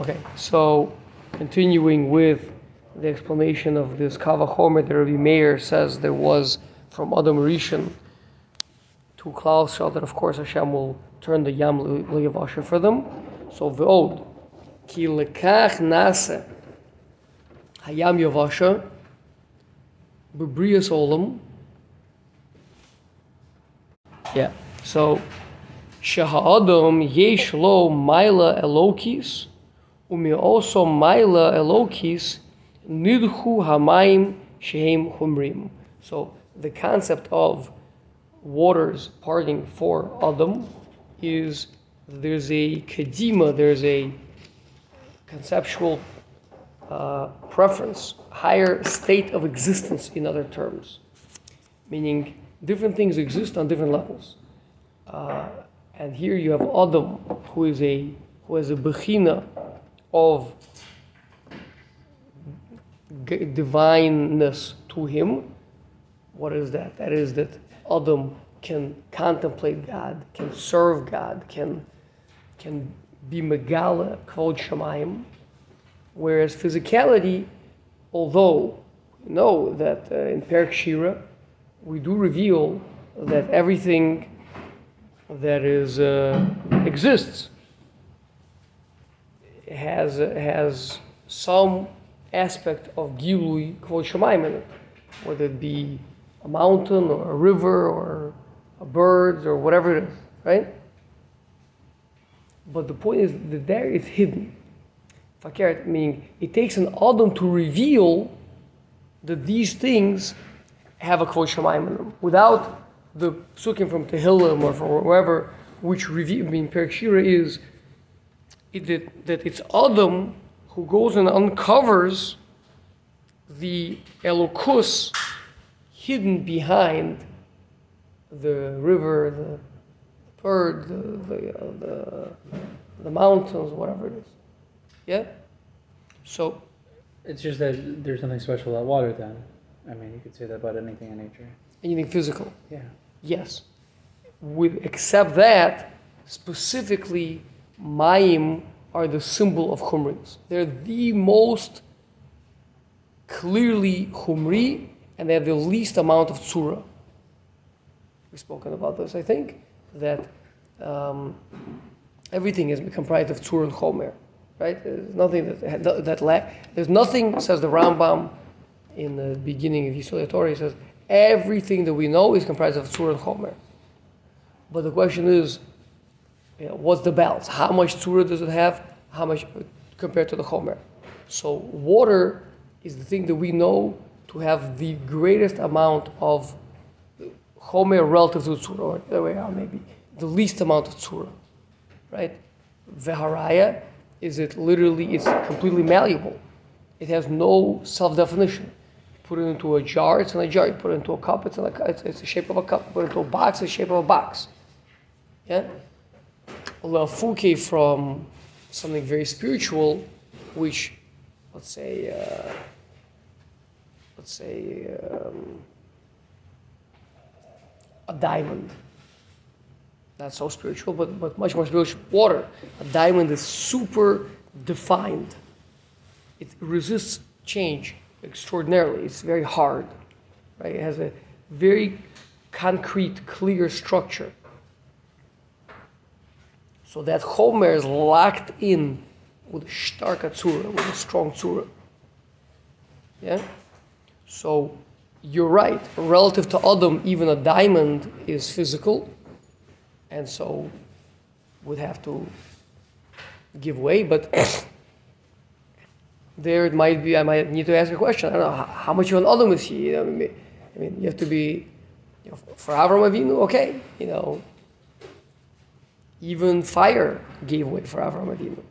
Okay, so continuing with the explanation of this Kalvachomer that Rabbi Meir says there was from Adam Rishon to Klaus that of course Hashem will turn the Yam Liyavasha for them. So Ve'od, Ki Lekach Nase Hayam Yavasha Bebrias Olam. Yeah, so Shahadam Yesh Lo Maila Elokis Umi also Maila Elokis Nidhu Hamaim Shehem Humrim. So the concept of waters parting for Adam is there's a kedima, there's a conceptual uh, preference, higher state of existence in other terms, meaning different things exist on different levels. Uh, and here you have Adam, who is a who has a bechina of divineness to him. What is that? That is that Adam can contemplate God, can serve God, can can be megala kvod shemayim. Whereas physicality, although we know that uh, in Perek Shira, we do reveal that everything that is uh, exists has has some aspect of Gilui Kvod Shemaim in it, whether it be a mountain or a river or a birds or whatever it is, right? But the point is that there is hidden. Fakert, meaning it takes an Adam to reveal that these things have a Kvod Shemaim in them. Without the psukim from Tehillim or from wherever, which reveal, I mean, Perek is it, that, it's Adam who goes and uncovers the Elokus hidden behind the river, the bird, the, the, uh, the, the mountains, whatever it is. Yeah? So. It's just that there's nothing special about water then. I mean, you could say that about anything in nature. Anything physical. Yeah. Yes. With, except that, specifically, Mayim are the symbol of Chumris. They're the most clearly Chumri, and they have the least amount of Tzura. We've spoken about this, I think, that um, everything is comprised of Tzura and Chomer, right? There's nothing that, that lack. There's nothing, says the Rambam in the beginning of Yesodei Torah, he says, everything that we know is comprised of Tzura and Chomer. But the question is, you know, what's the balance? How much tzura does it have? How much uh, compared to the chomer? So water is the thing that we know to have the greatest amount of chomer relative to tzura, or the way around maybe the least amount of tzura, right? Veharaya is it literally it's completely malleable. It has no self-definition. Put it into a jar, it's in a jar. You put it into a cup, it's in a it's, it's the shape of a cup. Put it into a box, it's the shape of a box. Yeah lafuke from something very spiritual, which, let's say, uh, let's say, um, a diamond. Not so spiritual, but, but much more spiritual. Water. A diamond is super defined. It resists change extraordinarily. It's very hard. Right? It has a very concrete, clear structure. So that Chomer is locked in with a tzura, with a strong tzura. Yeah? So you're right. Relative to Adam, even a diamond is physical, and so would have to give way. But there it might be. I might need to ask a question. I don't know how, how much of an Adam is he. You know, I, mean, I mean, you have to be you know, for Avram Avinu. Okay, you know, even fire gave way for Avraham Avinu.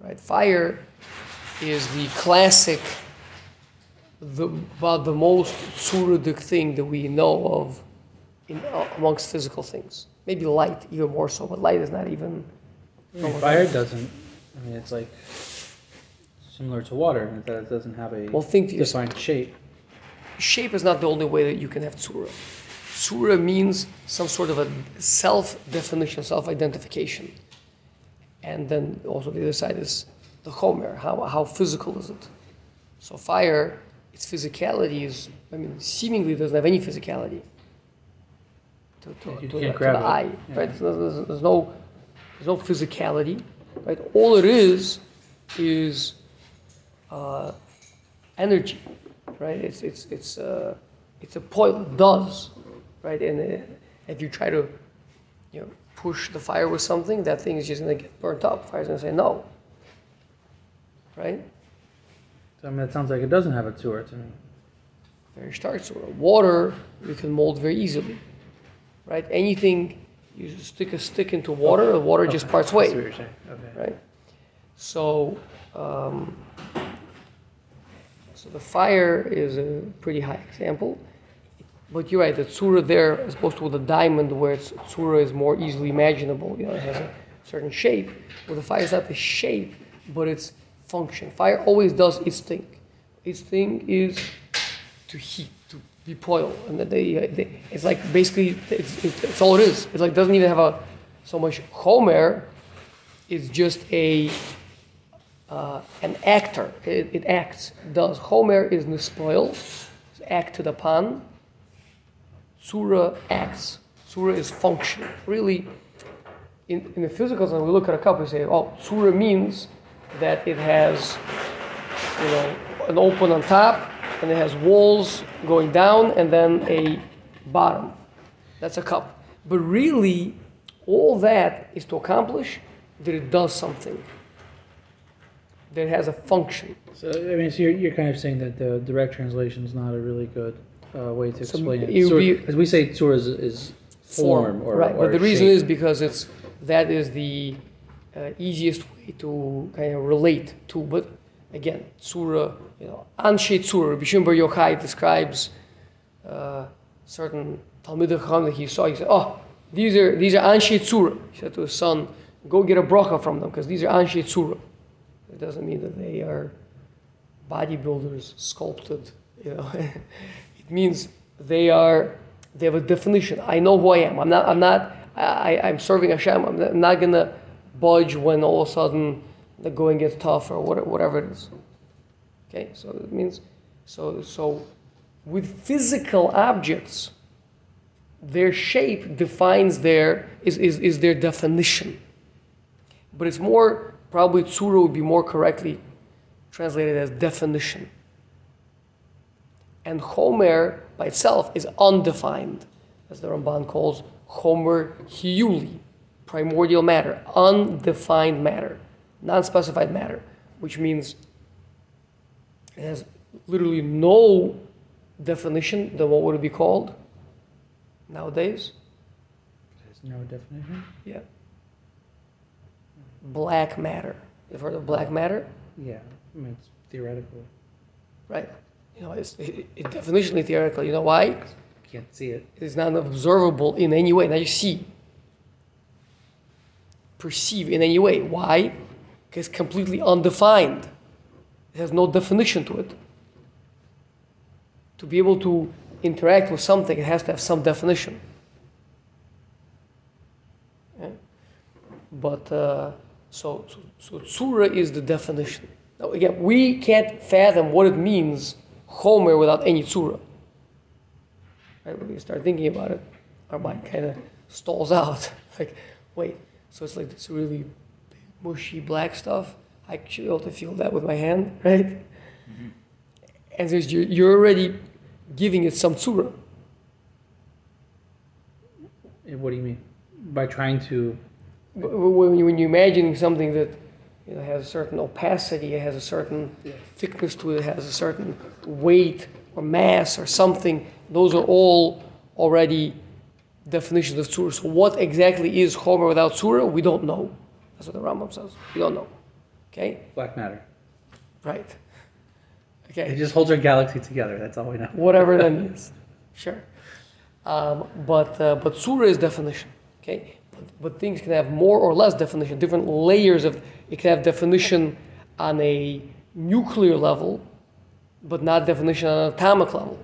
Right? Fire is the classic, the, about the most tsuridic thing that we know of in, uh, amongst physical things. Maybe light, even more so, but light is not even. I mean, fire doesn't. I mean, it's like similar to water, that it doesn't have a well, think defined shape. Shape is not the only way that you can have tsura. Surah means some sort of a self definition, self identification. And then also the other side is the Chomer. how, how physical is it? So fire, its physicality is, I mean, seemingly doesn't have any physicality to, to, to, the, to the eye, Yeah. right? There's, there's, there's no, there's no physicality, right? All it is is uh, energy, right? It's it's it's uh, it's a point. It does, right? And uh, if you try to, you know, push the fire with something, that thing is just gonna get burnt up. Fire's gonna say no, right? So, I mean, it sounds like it doesn't have a tour to me. Very stark of water you can mold very easily, right? Anything you stick a stick into water, the water just parts way. Okay. right? So, um, so the fire is a pretty high example. But you're right, the tsura there, as opposed to the diamond, where it's, tsura is more easily imaginable. You know, it has a certain shape. Well, the fire is not the shape, but its function. Fire always does its thing. Its thing is to heat, to be boiled, and they, uh, they, it's like basically it's, it's, it's all it is. It's like doesn't even have a so much chomer. It's just a uh, an actor. It, it acts. It does. Chomer is nispoil, is acted upon. Tsura acts. Surah is function. Really, in, in the physical sense, we look at a cup and say, oh, Surah means that it has, you know, an open on top, and it has walls going down, and then a bottom. That's a cup. But really, all that is to accomplish that it does something. That it has a function. So, I mean, so you're, you're kind of saying that the direct translation is not a really good uh, way to So explain it it. would be- as we say, tour is, is form, or right. or but the reason shape. is because it's that is the uh, easiest way to kind of relate to. But again, Surah, you know, Anshe Surah, Bishum Bar Yochai describes uh, certain Talmudic Chacham that he saw. He said, "Oh, these are these are Anshe Surah." He said to his son, "Go get a bracha from them because these are Anshe Surah." It doesn't mean that they are bodybuilders sculpted. You know, it means they are they have a definition. I know who I am. I'm not. I'm not. I, I'm serving Hashem. I'm not, I'm not gonna budge when all of a sudden the going gets tough or whatever, whatever it is. Okay, so it means so so with physical objects, their shape defines their is, is, is their definition. But it's more probably tsura would be more correctly translated as definition. And Chomer by itself is undefined, as the Ramban calls Chomer Hiuli, primordial matter, undefined matter, non specified matter, which means it has literally no definition, then what would it be called nowadays? There's no definition. Yeah. Black matter. You've heard of black matter? Yeah, I mean, it's theoretical. Right. You know, it's it, it definitionally theoretical. You know why? Can't see it. It is not observable in any way. Now you see, perceive in any way. Why? Because it's completely undefined. It has no definition to it. To be able to interact with something, it has to have some definition. Yeah. But uh, so, so, so tsura is the definition. Now again, we can't fathom what it means, Chomer, without any tsura. Right? When we start thinking about it, our mind kind of stalls out. like, wait, so it's like this really big, mushy black stuff. I should be able to feel that with my hand, right? And so you're, you're already giving it some tsura. Eh, What do you mean? By trying to. When, you, when you're imagining something that you know, has a certain opacity, it has a certain thickness to it, it has a certain weight or mass or something, those are all already definitions of surah. So what exactly is Chomer without surah? We don't know. That's what the Rambam says. We don't know. Okay? Black matter. Right. Okay. It just holds our galaxy together. That's all we know. Whatever that means. Sure. Um, but, uh, but surah is definition. Okay? But, but things can have more or less definition, different layers of it can have definition on a nuclear level, but not definition on an atomic level.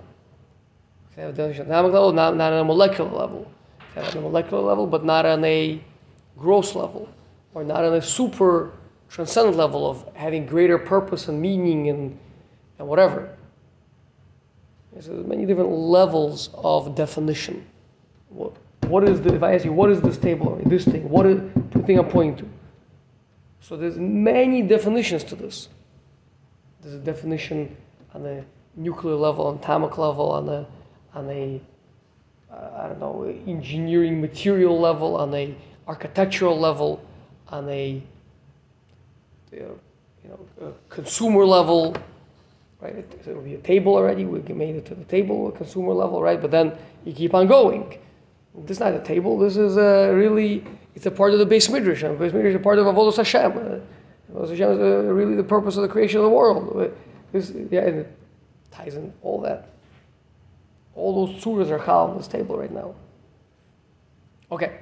It can have definition on an atomic level, not, not on a molecular level. It can have on a molecular level, but not on a gross level, or not on a super transcendent level of having greater purpose and meaning and, and whatever. There's many different levels of definition. What, what is the, if I ask you, what is this table or this thing? What is the thing I'm pointing to? So there's many definitions to this. There's a definition on the nuclear level, on atomic level, on the on a uh, I don't know engineering material level, on a architectural level, on a you know consumer level, right? It, it would be a table already. We made it to the table, a consumer level, right? But then you keep on going. This is not a table. This is a really it's a part of the beis midrash. And beis midrash is a part of Avodah Hashem. Uh, Avodah Hashem is uh, really the purpose of the creation of the world. This, yeah, it ties in all that. All those surahs are chal on this table right now. Okay.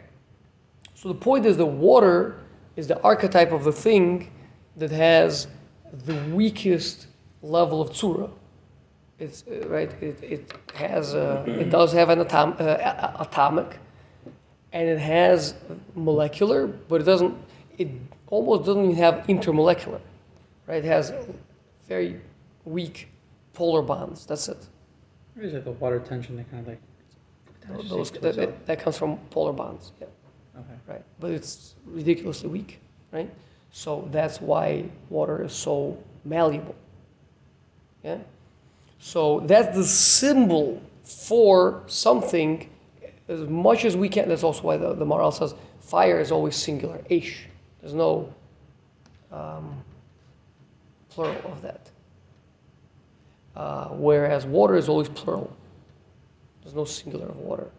So the point is the water is the archetype of the thing that has the weakest level of tzura. It's uh, right. It, it has. Uh, it does have an atom, uh, atomic, and it has molecular, but it doesn't. It almost doesn't even have intermolecular, right? It has very weak polar bonds. That's it. Is it the water tension that kind of like Those, that, that, that comes from polar bonds. Yeah. Okay. right? But it's ridiculously weak, right? So that's why water is so malleable. Yeah? So that's the symbol for something as much as we can. That's also why the, the Maharal says fire is always singular, ish. There's no um, plural of that. Uh, whereas water is always plural. There's no singular of water.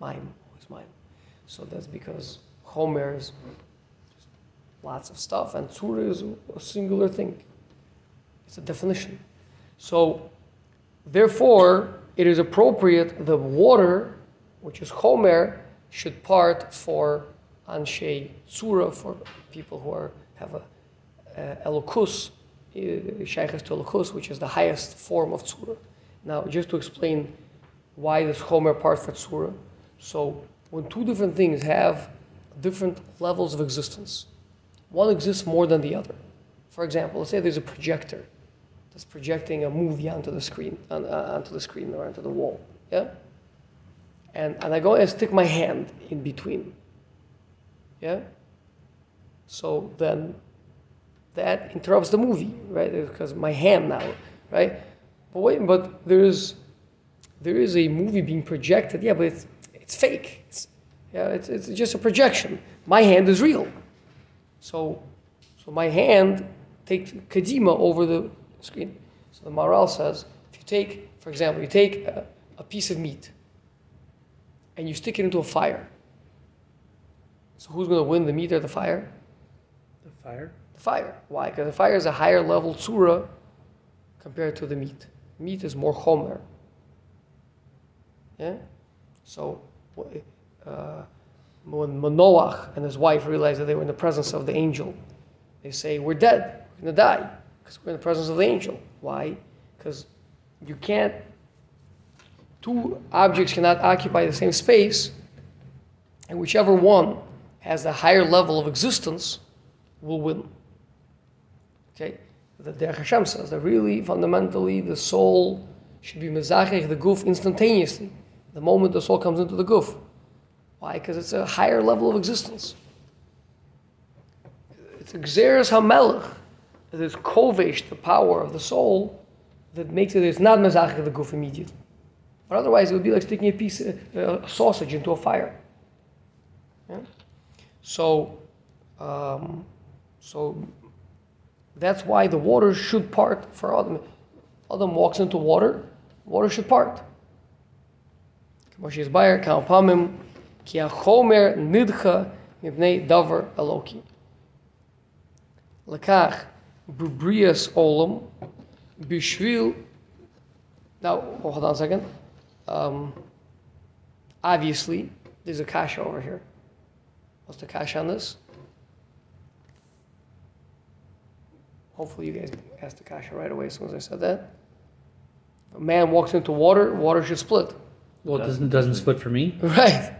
Mime, always mime. So that's because Chomer is lots of stuff, and Tzura is a singular thing. It's a definition. So, therefore, it is appropriate the water, which is Homer, should part for Anshe Tzura, for people who are, have a uh, Elokus, Shaykhs to Elokus, which is the highest form of Tzura. Now, just to explain why this Chomer part for Tzura. So, when two different things have different levels of existence, one exists more than the other. For example, let's say there's a projector that's projecting a movie onto the screen, on, uh, onto the screen or onto the wall. Yeah? And, and I go and stick my hand in between. Yeah? So then that interrupts the movie, right? Because my hand now, right? But wait, but there is there is a movie being projected. Yeah, but it's it's fake. It's, yeah, it's, it's just a projection. My hand is real. So so my hand takes kadima over the screen. So the Maharal says, if you take, for example, you take a, a piece of meat and you stick it into a fire. So who's going to win, the meat or the fire? The fire? The fire. Why? Because the fire is a higher level tzura compared to the meat. Meat is more chomer. Yeah? So uh, when Manoach and his wife realized that they were in the presence of the angel, they say, We're dead. We're going to die because we're in the presence of the angel. Why? Because you can't, two objects cannot occupy the same space, and whichever one has the higher level of existence will win. Okay? The Derech Hashem says that really, fundamentally, the soul should be mezachech the goof instantaneously, the moment the soul comes into the goof. Why? Because it's a higher level of existence. It's Xeris HaMelech, that is kovesh, the power of the soul, that makes it, it's not mezachech the goof immediately. But otherwise, it would be like sticking a piece, of a sausage into a fire. Yeah? So, um, so that's why the water should part for Adam. Adam walks into water, water should part. Moshe Bayer, Kam Pamim, Ki HaChomer Nidcha Mibnei Davar Eloki. Lekach Bubrias Olam Bishvil. Now, hold on a second. Um, obviously, there's a kasha over here. What's the kasha on this? Hopefully, you guys asked the kasha right away as soon as I said that. If a man walks into water, water should split. Well, it doesn't doesn't split for me. Right.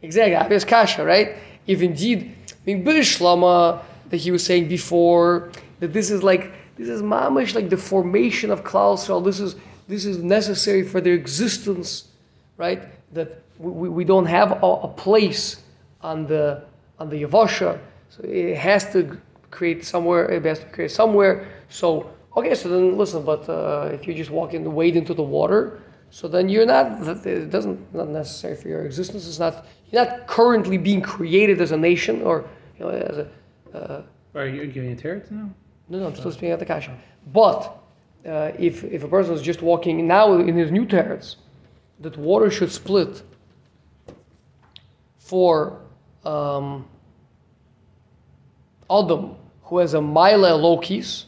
Exactly. Obvious kasha, right? If indeed, I mean, Bishlama, that he was saying before that this is like this is mamish like the formation of Klal Yisrael. This is this is necessary for their existence, right? That we, we, we don't have a, a place on the on the Yavasha, so it has to create somewhere. It has to create somewhere. So okay, so then listen. But uh, if you just walk in, wade into the water, so then you're not. It doesn't not necessary for your existence. It's not. You're not currently being created as a nation or you know as a. Uh, Are you giving a teretz now? no, no, I'm still speaking at the kasha. But uh, if if a person is just walking now in his new teretz, that water should split for um, Adam who has a mile lokis.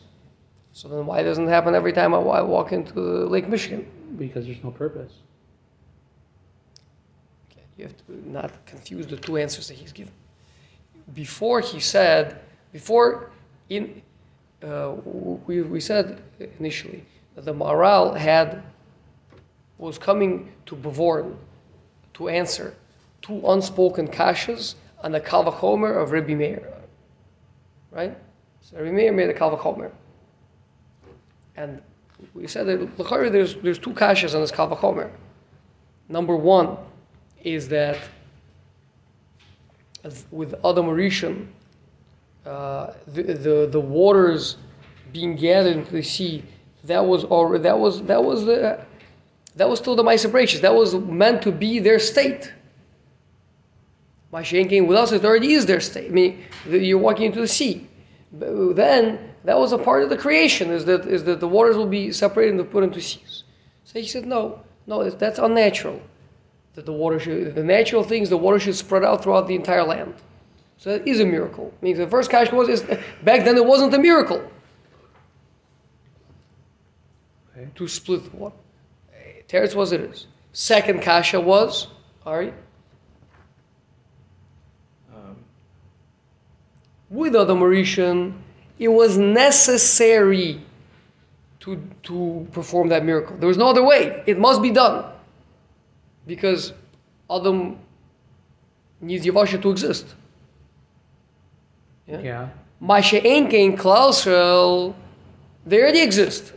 So then why doesn't it happen every time I, I walk into Lake Michigan? Because there's no purpose. Okay, you have to not confuse the two answers that he's given. Before he said, before in, uh, we, we said initially that the Maharal had, was coming to Bavorn to answer two unspoken kashas on the Kalvachomer of Rabbi Meir. Right? So Rabbi Meir made a Kalvachomer. And we said that there's, there's two kashas on this Kalvachomer. Number one is that with Adam Rishon, uh, the, the the waters being gathered into the sea, that was already that was that was the that was still the Maisa That was meant to be their state. Mashenkin with us, it already is their state. I mean, you're walking into the sea. But then that was a part of the creation, is that is that the waters will be separated and put into seas. So he said, no, no, that's unnatural. That the water should, the natural things, the water should spread out throughout the entire land. So that is a miracle. Means the first kashka was is, back then it wasn't a miracle Okay. to split the water. Teretz was it is. Second kasha was, all right, Um, with Adam Rishon, it was necessary to, to perform that miracle. There was no other way. It must be done. Because Adam needs Yavasha to exist. Yeah. Yeah. Masha Enkein Klal Yisrael, they already exist.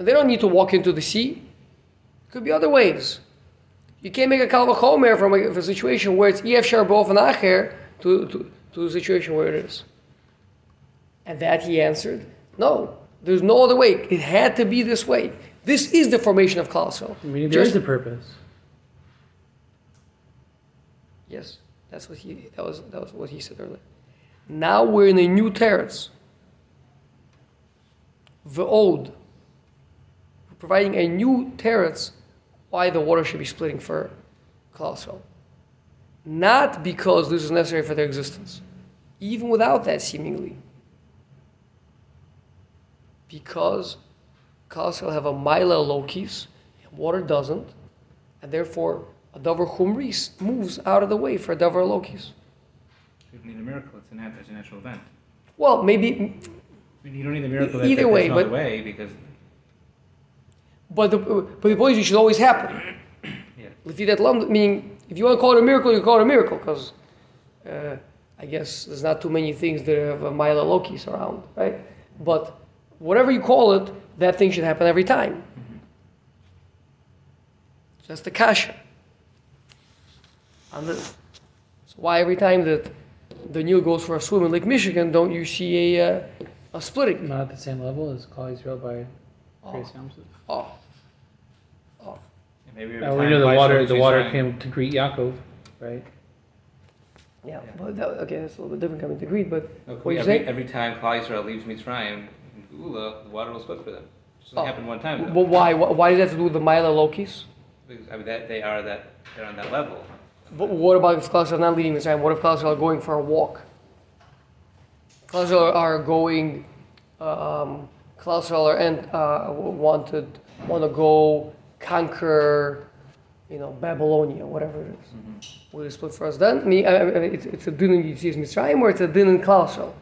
They don't need to walk into the sea. Could be other ways. You can't make a kalvachomer from a, from a situation where it's ef sharbov and acher to, to, to the situation where it is. And that he answered, no, there's no other way. It had to be this way. This is the formation of Klal Yisrael. Meaning there Just- is a purpose. Yes, that's what he that was that was what he said earlier. Now we're in a new teretz. Ve'od. We're providing a new teretz why the water should be splitting for Yisrael. Not because this is necessary for their existence. Even without that, seemingly. Because Klal have a Maila Lokis, and water doesn't, and therefore a Davar Chumris moves out of the way for a Davar Lokis. you don't need a miracle. It's a, nat- it's a natural event. Well, maybe, I mean, you don't need a miracle. Either way, but- way because but the, but the point is, it should always happen. yeah. Meaning, if you want to call it a miracle, you call it a miracle, because uh, I guess there's not too many things that have a Mila Lokis around, right? But whatever you call it, that thing should happen every time. So that's the kasha. And the, so why every time that the Nile goes for a swim in Lake Michigan, don't you see a, uh, a splitting? Not at the same level as Klal Yisrael by Oh. Krias Yamsuf. Oh, Maybe every Now we time know the Klal water. The water Zion- came to greet Yaakov, right? yeah, Yeah. but that, okay, that's a little bit different coming to Greek, but Look, What you every, say? every time Klal Yisrael leaves Mitzrayim, in Geula, the water will split for them. It doesn't Oh. happen one time. Though. But why? Why why does that have to do with the Mila Lokis? Because, I mean, that, they are that they're on that level. But what about if Klal Yisrael are not leading the time? What if Klal Yisrael are going for a walk? Klal Yisrael are going, um, Klal Yisrael are and uh, wanted want to go conquer, you know, Babylonia, whatever it is. Will it split for us then? I mean, I- I- I- it's, it's a din in Yetzias Mitzrayim or it's a din in Klal Yisrael?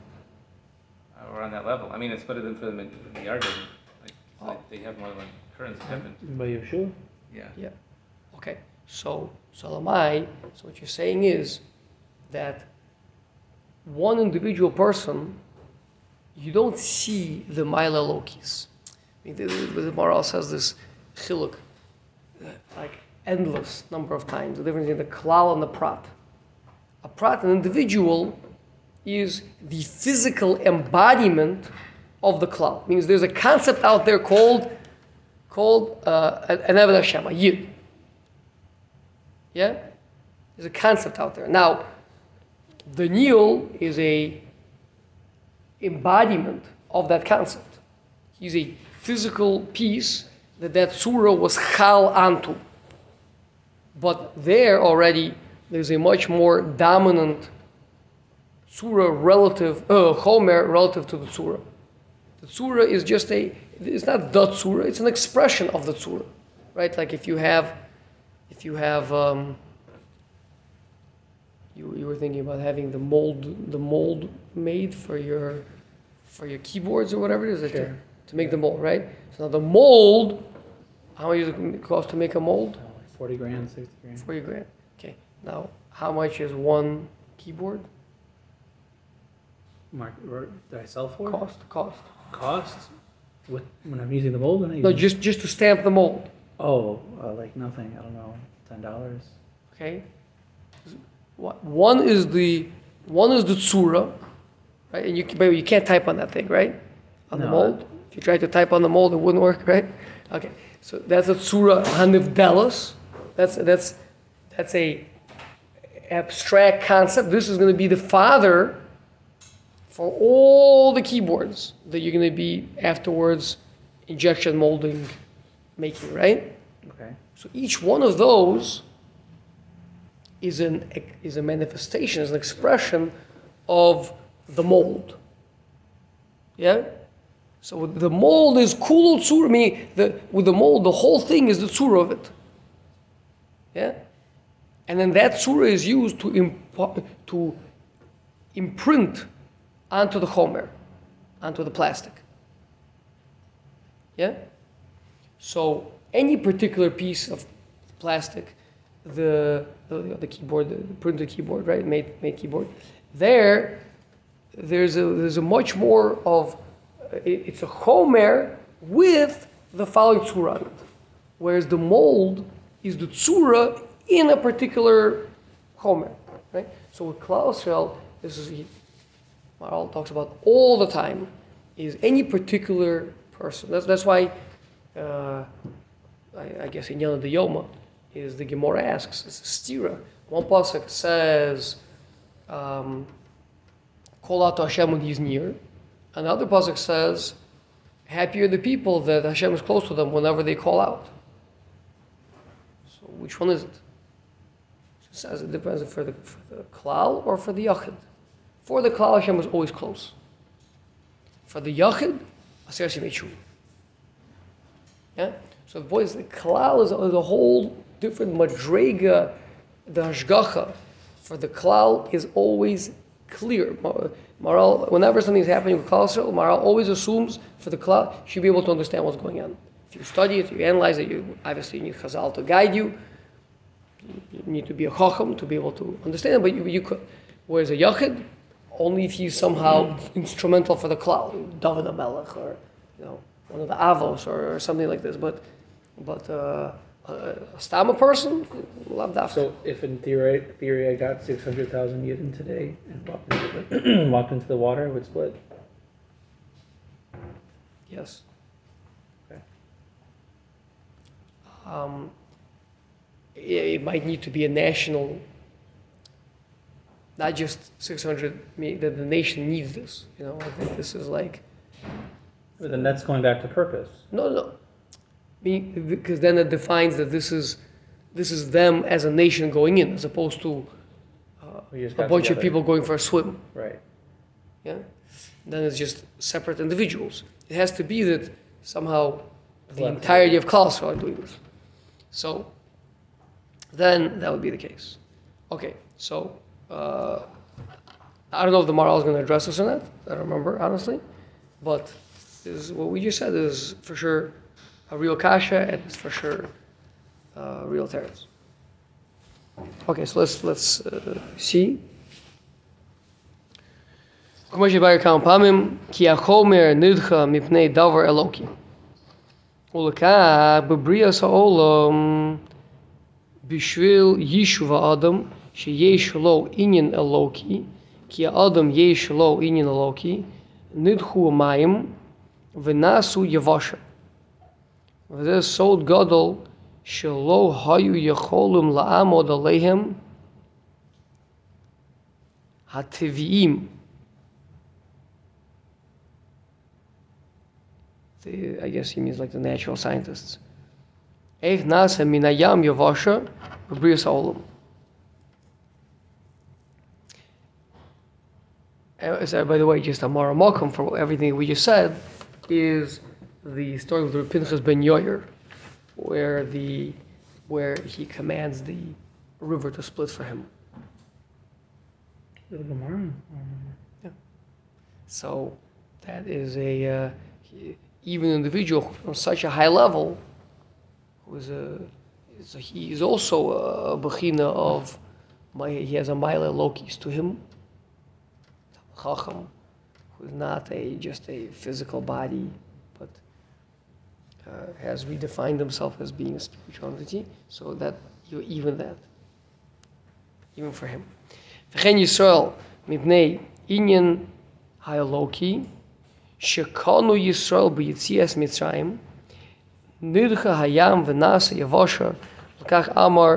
Uh, we're on that level. I mean, it's split it for them in, in the Yarden. Like, Oh. they, they have more than occurrence that happen. By Yeshua. Yeah. Yeah. Okay. So, Salamai, so what you're saying is that one individual person, you don't see the Mila Lokis. I mean, the, the, the Maharal says this chiluk, like endless number of times, the difference between the klal and the prat. A prat, an individual, is the physical embodiment of the klal. Means there's a concept out there called called uh, an Eved Hashem, a yid. Yeah, there's a concept out there. Now, the Neil is a embodiment of that concept. He's a physical piece that that surah was chal antu. But there already, there's a much more dominant surah relative, uh, chomer relative to the surah. The surah is just a, it's not the surah, it's an expression of the surah, right? Like if you have, if you have, um, you, you were thinking about having the mold, the mold made for your, for your keyboards or whatever it is, Sure. to make the mold, right? So now the mold, how much does it cost to make a mold? Forty grand, sixty grand. Forty grand. Okay. Now, how much is one keyboard Mark, or did I sell for? cost? Cost? Cost? With, when I'm using the mold and I No, use- just just to stamp the mold. Oh, uh, like nothing, I don't know, ten dollars? Okay. What- One is the one is the tsura, right? And you can- but you can't type on that thing, right? On the No. mold. If you tried to type on the mold, it wouldn't work, right? Okay. So that's a tsura hanivdelos. That's that's that's a abstract concept. This is going to be the father for all the keyboards that you're going to be afterwards injection molding making, right? Okay. So each one of those is an is a manifestation, is an expression of the mold. Yeah. So the mold is kulu tzura. Meaning the with the mold, the whole thing is the tzura of it. Yeah. And then that tzura is used to imp- to imprint onto the chomer, onto the plastic. Yeah. So any particular piece of plastic, the the, the keyboard, the printed keyboard, right, made made keyboard, there, there's a there's a much more of it- it's a chomer with the following tzura on it, whereas the mold is the tzura in a particular chomer, right? So with Klaus this is Maharal talks about all the time, is any particular person. That's that's why. Uh, I, I guess in Yana the Yoma, is the Gemara asks, it's a stira. One pasuk says, um, call out to Hashem when he's near. Another pasuk says, happy are the people that Hashem is close to them whenever they call out. So which one is it? It says it depends for the, for the klal or for the yachid. For the klal, Hashem is always close. For the yachid, Aser Simei yeah? So the boys, the klal is a, is a whole different madrega, the hashgacha. For the klal is always clear. Ma- Maharal, whenever something's happening with klal Maharal always assumes for the klal, you should be able to understand what's going on. If you study it, you analyze it, you obviously you need chazal to guide you. You need to be a chacham to be able to understand it, but you, you could. Whereas a yachid, only if he's somehow instrumental for the klal, David HaMelech or, you know, one of the avos or, or something like this. But, but uh, a, a stama person, love that. So if in theory, theory I got six hundred thousand yidden today and walked into the, walked into the water, it would split? yes. Okay. Um, it, it might need to be a national, not just 600, that the nation needs this. You know, I think this is like, But then that's going back to purpose. No, no. Because then it defines that this is, this is them as a nation going in, as opposed to We just a bunch of people going for a swim. Right. Yeah. Then it's just separate individuals. It has to be that somehow the Collective. entirety of Klaus are doing this. So then that would be the case. Okay, so uh, I don't know if the Maharal is going to address this or not. I don't remember honestly, but is what we just said is for sure a real kasha and it's for sure uh, real teretz. Okay, so let's let's uh, see. כמו שבאר כמה פעמים, כי החומר נדחה מפני דבר אלוקי. ולכך בבריאת העולם, בשביל יישוב האדם, שיש לו עניין אלוקי, כי האדם יש לו עניין אלוקי, נדחו המים ונעשו יבשה. וזה סוד גדול שלא היו יכולים לעמוד עליהם הטבעיים. The, I guess he means like the natural scientists. איך נעשה מן הים יבשה בבריאת העולם. Uh, so, by the way, just a Mara Malcolm for everything we just said is the story of the Pinchas ben Yoyer, where the where he commands the river to split for him. Gemara. So that is a uh, he- even individual on such a high level who is a, he is also a bechina of my he has a mile lokis to him. Chacham, who is not a just a physical body, uh, has redefined himself as being a spiritual entity. So that you even that, even for him. וכן ישראל מפני עניין האלוקי שקנו ישראל ביציאת מצרים נדחה הים ונעשה יבשה לכך אמר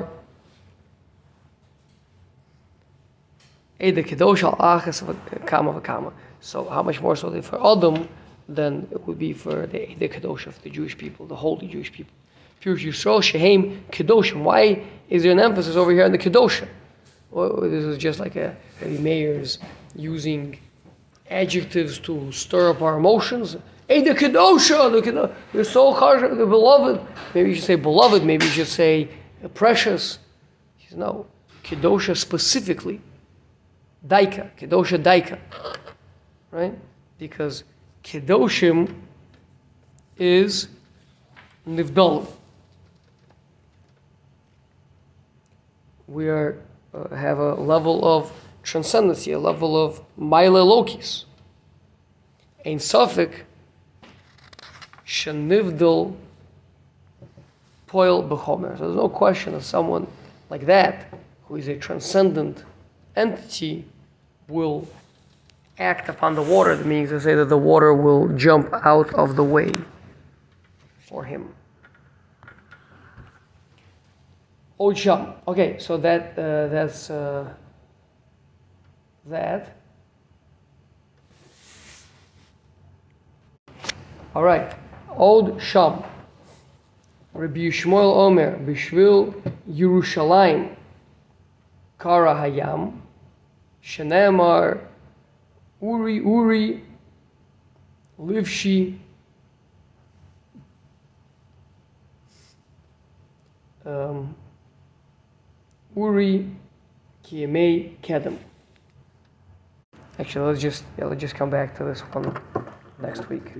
עדה קדוש על אחס וכמה וכמה. So how much more so than for Adam than it would be for the Eda Kadosh of the Jewish people, the holy Jewish people. Pure Yisrael Shehem Kedoshim. Why is there an emphasis over here on the Kedosha? Well, this is just like a, a mayor's using adjectives to stir up our emotions. Hey, the Kedosha, the Kedosha, you're so the beloved. Maybe you should say beloved, maybe you should say precious. He says, no, Kedosha specifically. Daika, Kedosha Daika. Right? Because Kedoshim is Nivdalim. We are, uh, have a level of transcendency, a level of Maile Lokis. Ein Safek, Shanivdal Poil Bechomer. So there's no question that someone like that, who is a transcendent entity, will act upon the water. That means to say that the water will jump out of the way for him. Ocham. Okay, so that uh, that's uh, that. All right. Od Sham. Rabbi Shmuel Omer Bishvil Yerushalayim Kara Hayam Shenemar Uri Uri Livshi um, Uri Kiemei Kedem. Actually, let's just yeah, let's just come back to this one next week.